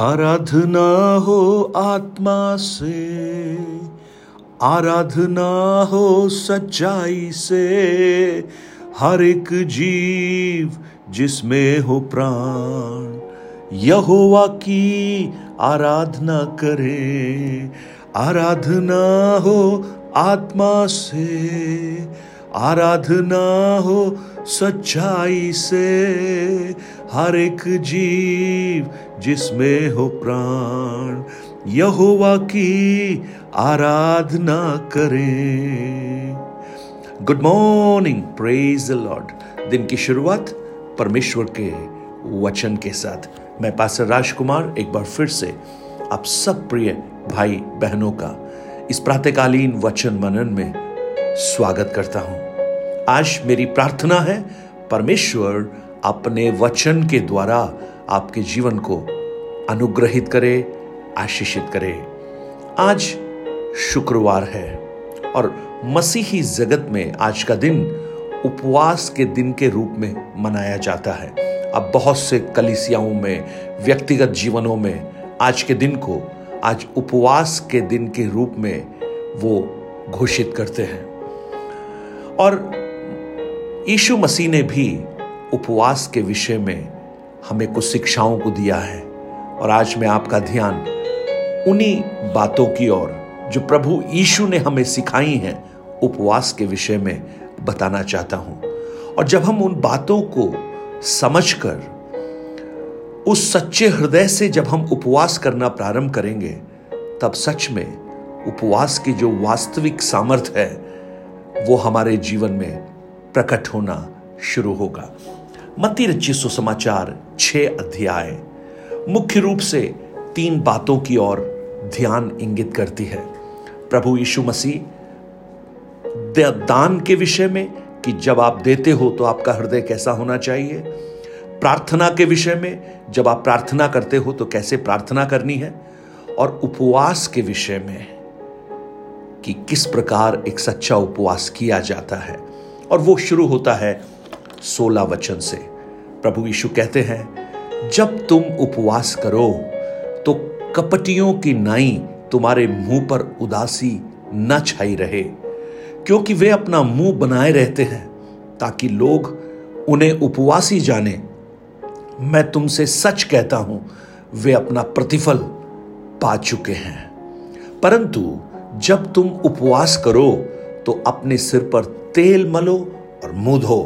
आराधना हो आत्मा से, आराधना हो सच्चाई से। हर एक जीव जिसमें हो प्राण, यहोवा की आराधना करे। आराधना हो आत्मा से, आराधना हो सच्चाई से। हर एक जीव जिसमें हो प्राण, यहोवा की आराधना करें। गुड मॉर्निंग प्रेज लॉर्ड दिन की शुरुआत परमेश्वर के वचन के साथ। मैं पास्टर राजकुमार, एक बार फिर से आप सब प्रिय भाई बहनों का इस प्रातकालीन वचन मनन में स्वागत करता हूँ। आज मेरी प्रार्थना है, परमेश्वर अपने वचन के द्वारा आपके जीवन को अनुग्रहित करे, आशीषित करे। आज शुक्रवार है और मसीही जगत में आज का दिन उपवास के दिन के रूप में मनाया जाता है। अब बहुत से कलिसियाओं में, व्यक्तिगत जीवनों में आज के दिन को, आज उपवास के दिन के रूप में वो घोषित करते हैं। और यीशु मसीह ने भी उपवास के विषय में हमें कुछ शिक्षाओं को दिया है। और आज मैं आपका ध्यान उन्हीं बातों की ओर, जो प्रभु यीशु ने हमें सिखाई हैं, उपवास के विषय में बताना चाहता हूँ। और जब हम उन बातों को समझकर, उस सच्चे हृदय से जब हम उपवास करना प्रारंभ करेंगे, तब सच में उपवास की जो वास्तविक सामर्थ्य है, वो हमारे जीवन में प्रकट होना शुरू होगा। मती रची सुसमाचार, छह अध्याय। मुख्य रूप से तीन बातों की ओर ध्यान इंगित करती है। प्रभु यीशु मसीह दान के विषय में कि जब आप देते हो तो आपका हृदय कैसा होना चाहिए? प्रार्थना के विषय में जब आप प्रार्थना करते हो तो कैसे प्रार्थना करनी है? और उपवास के विषय में कि किस प्रकार एक सच्चा उपवास किया जाता है? और वो शुरू होता है सोलह वचन से। प्रभु यीशु कहते हैं, जब तुम उपवास करो तो कपटियों की नाई तुम्हारे मुँह पर उदासी न छाई रहे, क्योंकि वे अपना मुँह बनाए रहते हैं, ताकि लोग उन्हें उपवासी जाने। मैं तुमसे सच कहता हूँ, वे अपना प्रतिफल पा चुके हैं। परंतु जब तुम उपवास करो तो अपने सिर पर तेल मलो और मुँह धो।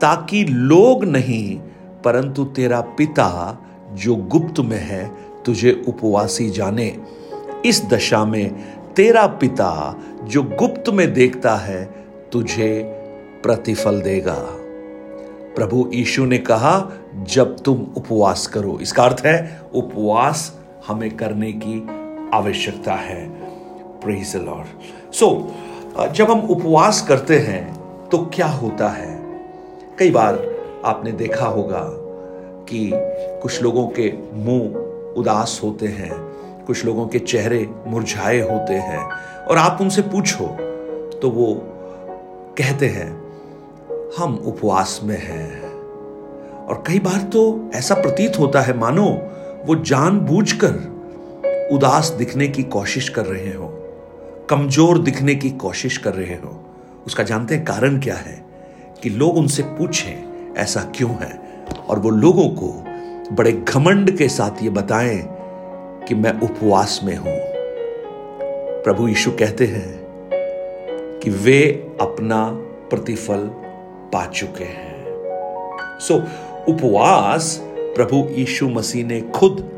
ताकि लोग नहीं, परंतु तेरा पिता जो गुप्त में है, तुझे उपवासी जाने। इस दशा में तेरा पिता जो गुप्त में देखता है, तुझे प्रतिफल देगा। प्रभु यीशु ने कहा, जब तुम उपवास करो। इसका अर्थ है, उपवास हमें करने की आवश्यकता है। लॉर्ड सो जब हम उपवास करते हैं तो क्या होता है? कई बार आपने देखा होगा कि कुछ लोगों के मुँह उदास होते हैं, कुछ लोगों के चेहरे मुरझाए होते हैं और आप उनसे पूछो तो वो कहते हैं, हम उपवास में हैं। और कई बार तो ऐसा प्रतीत होता है, मानो वो जानबूझकर उदास दिखने की कोशिश कर रहे हो, कमज़ोर दिखने की कोशिश कर रहे हो। उसका जानते हैं कारण क्या है? कि लोग उनसे पूछें ऐसा क्यों है? और वो लोगों को बड़े घमंड के साथ ये बताएँ कि मैं उपवास में हूँ। प्रभु यीशु कहते हैं कि वे अपना प्रतिफल पा चुके हैं। सो so, उपवास प्रभु यीशु मसीह ने खुद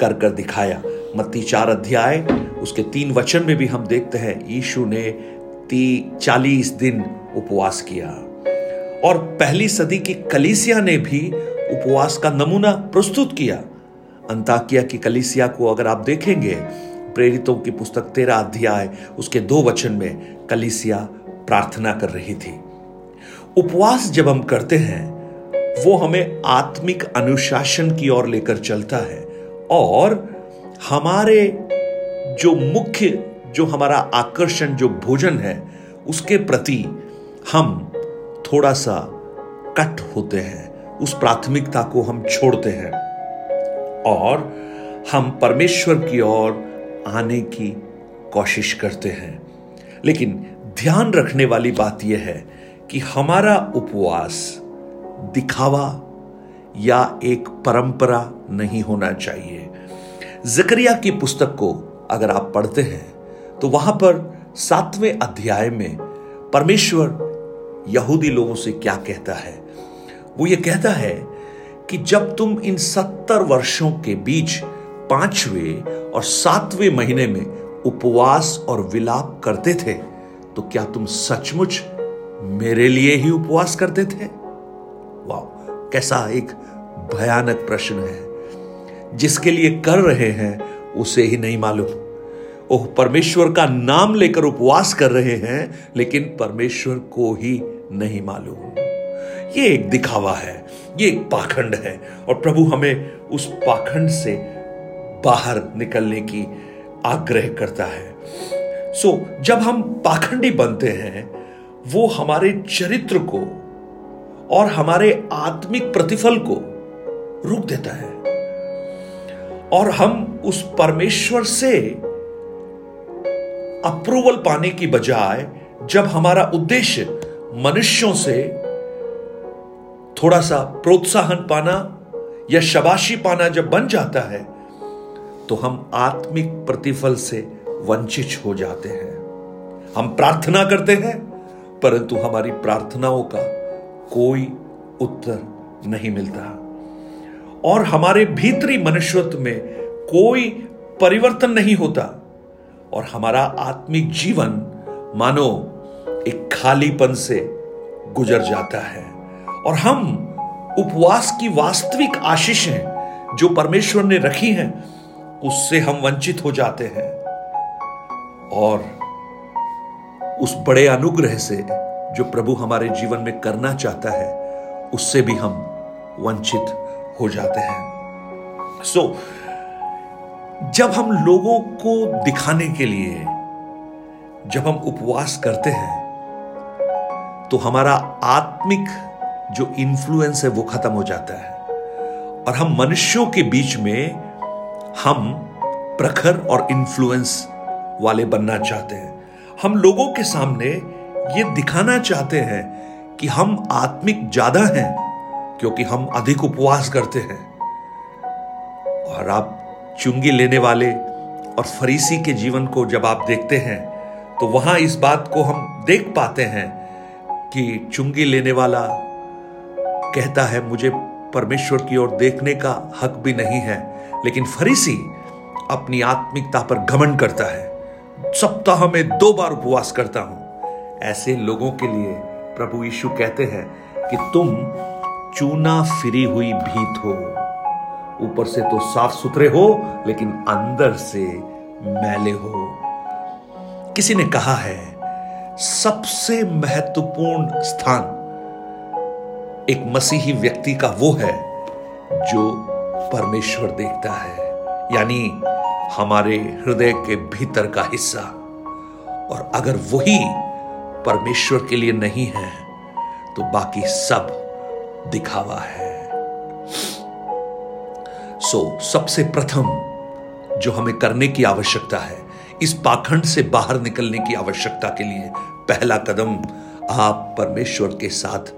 कर कर दिखाया। मत्ती चार अध्याय उसके तीन वचन में भी हम देखते हैं यीशु ने ती चालीस दिन उपवास किया। और पहली सदी की कलीसिया ने भी उपवास का नमूना प्रस्तुत किया। अंताकिया की कलीसिया को अगर आप देखेंगे, प्रेरितों की पुस्तक तेरा अध्याय, उसके दो वचन में कलीसिया प्रार्थना कर रही थी। उपवास जब हम करते हैं, वो हमें आत्मिक अनुशासन की ओर लेकर चलता है और हमारे जो मुख्य, जो हमारा आकर्षण, जो भोजन है, उसके प्रति हम थोड़ा सा कट होते हैं। उस प्राथमिकता को हम छोड़ते हैं। और हम परमेश्वर की ओर आने की कोशिश करते हैं। लेकिन ध्यान रखने वाली बात यह है कि हमारा उपवास दिखावा या एक परंपरा नहीं होना चाहिए। जकरिया की पुस्तक को अगर आप पढ़ते हैं तो वहाँ पर सातवें अध्याय में परमेश्वर यहूदी लोगों से क्या कहता है? वो ये कहता है कि जब तुम इन सत्तर वर्षों के बीच पाँचवें और सातवें महीने में उपवास और विलाप करते थे तो क्या तुम सचमुच मेरे लिए ही उपवास करते थे? वाह, कैसा एक भयानक प्रश्न है। जिसके लिए कर रहे हैं, उसे ही नहीं मालूम। ओह, परमेश्वर का नाम लेकर उपवास कर रहे हैं, लेकिन परमेश्वर को ही नहीं मालूम। ये एक दिखावा है ये एक पाखंड है और प्रभु हमें उस पाखंड से बाहर निकलने की आग्रह करता है। सो so, जब हम पाखंडी बनते हैं वो हमारे चरित्र को और हमारे आत्मिक प्रतिफल को रोक देता है। और हम उस परमेश्वर से अप्रूवल पाने की बजाय जब हमारा उद्देश्य मनुष्यों से थोड़ा सा प्रोत्साहन पाना या शबाशी पाना जब बन जाता है तो हम आत्मिक प्रतिफल से वंचित हो जाते हैं। हम प्रार्थना करते हैं, परंतु हमारी प्रार्थनाओं का कोई उत्तर नहीं मिलता। और हमारे भीतरी मनुष्यत्व में कोई परिवर्तन नहीं होता। और हमारा आत्मिक जीवन, मानो एक खालीपन से गुजर जाता है। और हम उपवास की वास्तविक आशीषें जो परमेश्वर ने रखी हैं उससे हम वंचित हो जाते हैं। और उस बड़े अनुग्रह से जो प्रभु हमारे जीवन में करना चाहता है उससे भी हम वंचित हो जाते हैं। सो so, जब हम लोगों को दिखाने के लिए जब हम उपवास करते हैं तो हमारा आत्मिक जो इन्फ्लुएंस है, वो खत्म हो जाता है। और हम मनुष्यों के बीच में हम प्रखर और इन्फ्लुएंस वाले बनना चाहते हैं। हम लोगों के सामने ये दिखाना चाहते हैं कि हम आत्मिक ज़्यादा हैं, क्योंकि हम अधिक उपवास करते हैं। और आप चुंगी लेने वाले और फरीसी के जीवन को जब आप देखते हैं तो वहाँ इस बात को हम देख पाते हैं कि चुंगी लेने वाला कहता है, मुझे परमेश्वर की ओर देखने का हक भी नहीं है। लेकिन फरीसी अपनी आत्मिकता पर घमंड करता है। सप्ताह में दो बार उपवास करता हूँ। ऐसे लोगों के लिए प्रभु यीशु कहते हैं कि तुम चूना फिरी हुई भीत हो। ऊपर से तो साफ़ सुथरे हो, लेकिन अंदर से मैले हो। किसी ने कहा है सबसे महत्वपूर्ण स्थान एक मसीही व्यक्ति का वो है जो परमेश्वर देखता है यानी हमारे हृदय के भीतर का हिस्सा। और अगर वही परमेश्वर के लिए नहीं है तो बाकी सब दिखावा है। सो so, सबसे प्रथम जो हमें करने की आवश्यकता है इस पाखंड से बाहर निकलने की आवश्यकता के लिए पहला कदम आप परमेश्वर के साथ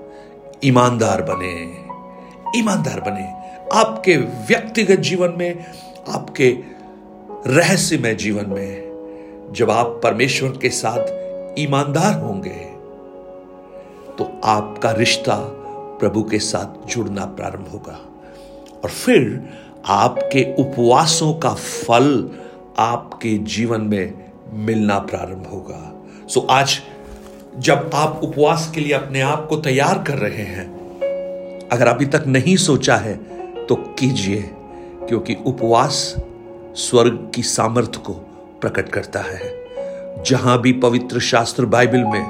ईमानदार बने। ईमानदार बने। आपके व्यक्तिगत जीवन में, आपके रहस्यमय जीवन में जब आप परमेश्वर के साथ ईमानदार होंगे तो आपका रिश्ता प्रभु के साथ जुड़ना प्रारंभ होगा। और फिर आपके उपवासों का फल आपके जीवन में मिलना प्रारंभ होगा। सो आज जब आप उपवास के लिए अपने आप को तैयार कर रहे हैं, अगर अभी तक नहीं सोचा है तो कीजिए, क्योंकि उपवास स्वर्ग की सामर्थ्य को प्रकट करता है। जहाँ भी पवित्र शास्त्र बाइबल में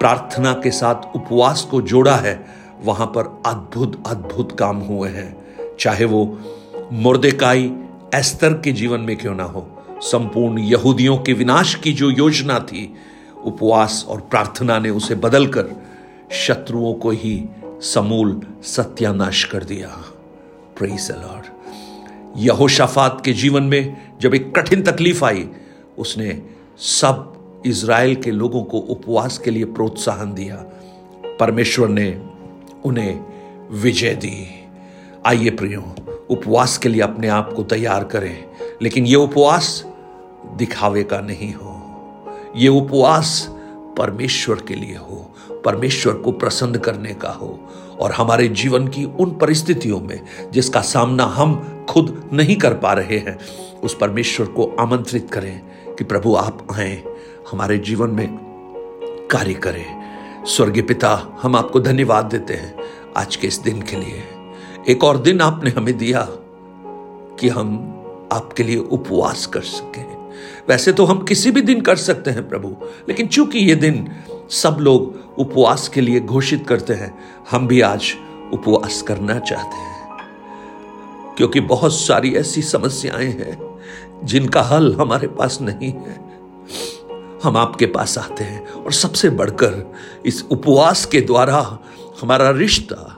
प्रार्थना के साथ उपवास को जोड़ा है, वहाँ पर अद्भुत अद्भुत काम हुए हैं। चाहे वो मुर्देकाई एस्तर के जीवन में क्यों ना हो? संपूर्ण यहूदियों के विनाश की जो योजना थी, उपवास और प्रार्थना ने उसे बदलकर शत्रुओं को ही समूल सत्यानाश कर दिया। प्रेस यहोशाफात के जीवन में जब एक कठिन तकलीफ़ आई, उसने सब इज़राइल के लोगों को उपवास के लिए प्रोत्साहन दिया। परमेश्वर ने उन्हें विजय दी। आइए प्रियो उपवास के लिए अपने आप को तैयार करें, लेकिन ये उपवास दिखावे का नहीं हो। ये उपवास परमेश्वर के लिए हो, परमेश्वर को प्रसन्न करने का हो, और हमारे जीवन की उन परिस्थितियों में जिसका सामना हम खुद नहीं कर पा रहे हैं, उस परमेश्वर को आमंत्रित करें कि प्रभु आप आए, हमारे जीवन में कार्य करें। स्वर्गीय पिता, हम आपको धन्यवाद देते हैं आज के इस दिन के लिए। एक और दिन आपने हमें दिया कि हम आपके लिए उपवास कर सकें। वैसे तो हम किसी भी दिन कर सकते हैं प्रभु, लेकिन चूँकि ये दिन सब लोग उपवास के लिए घोषित करते हैं, हम भी आज उपवास करना चाहते हैं। क्योंकि बहुत सारी ऐसी समस्याएँ हैं जिनका हल हमारे पास नहीं है। हम आपके पास आते हैं और सबसे बढ़कर इस उपवास के द्वारा हमारा रिश्ता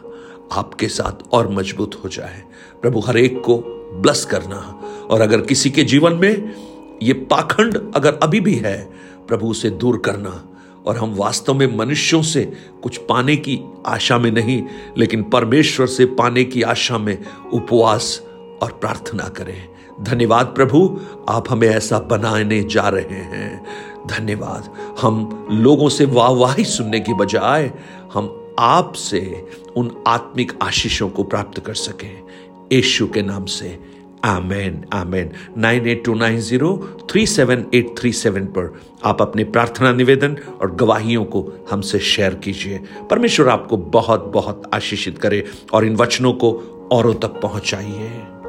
आपके साथ और मज़बूत हो जाए। प्रभु, हर एक को ब्लस करना। और अगर किसी के जीवन में ये पाखंड अगर अभी भी है, प्रभु, उसे दूर करना। और हम वास्तव में मनुष्यों से कुछ पाने की आशा में नहीं, लेकिन परमेश्वर से पाने की आशा में उपवास और प्रार्थना करें। धन्यवाद प्रभु, आप हमें ऐसा बनाने जा रहे हैं। धन्यवाद। हम लोगों से वाहवाही सुनने की बजाय हम आपसे उन आत्मिक आशीषों को प्राप्त कर सकें। यशु के नाम से। आमेन आमेन। Nine eight two nine zero three seven eight three seven पर आप अपने प्रार्थना निवेदन और गवाहियों को हमसे शेयर कीजिए। परमेश्वर आपको बहुत बहुत आशीषित करे और इन वचनों को औरों तक पहुंचाइए।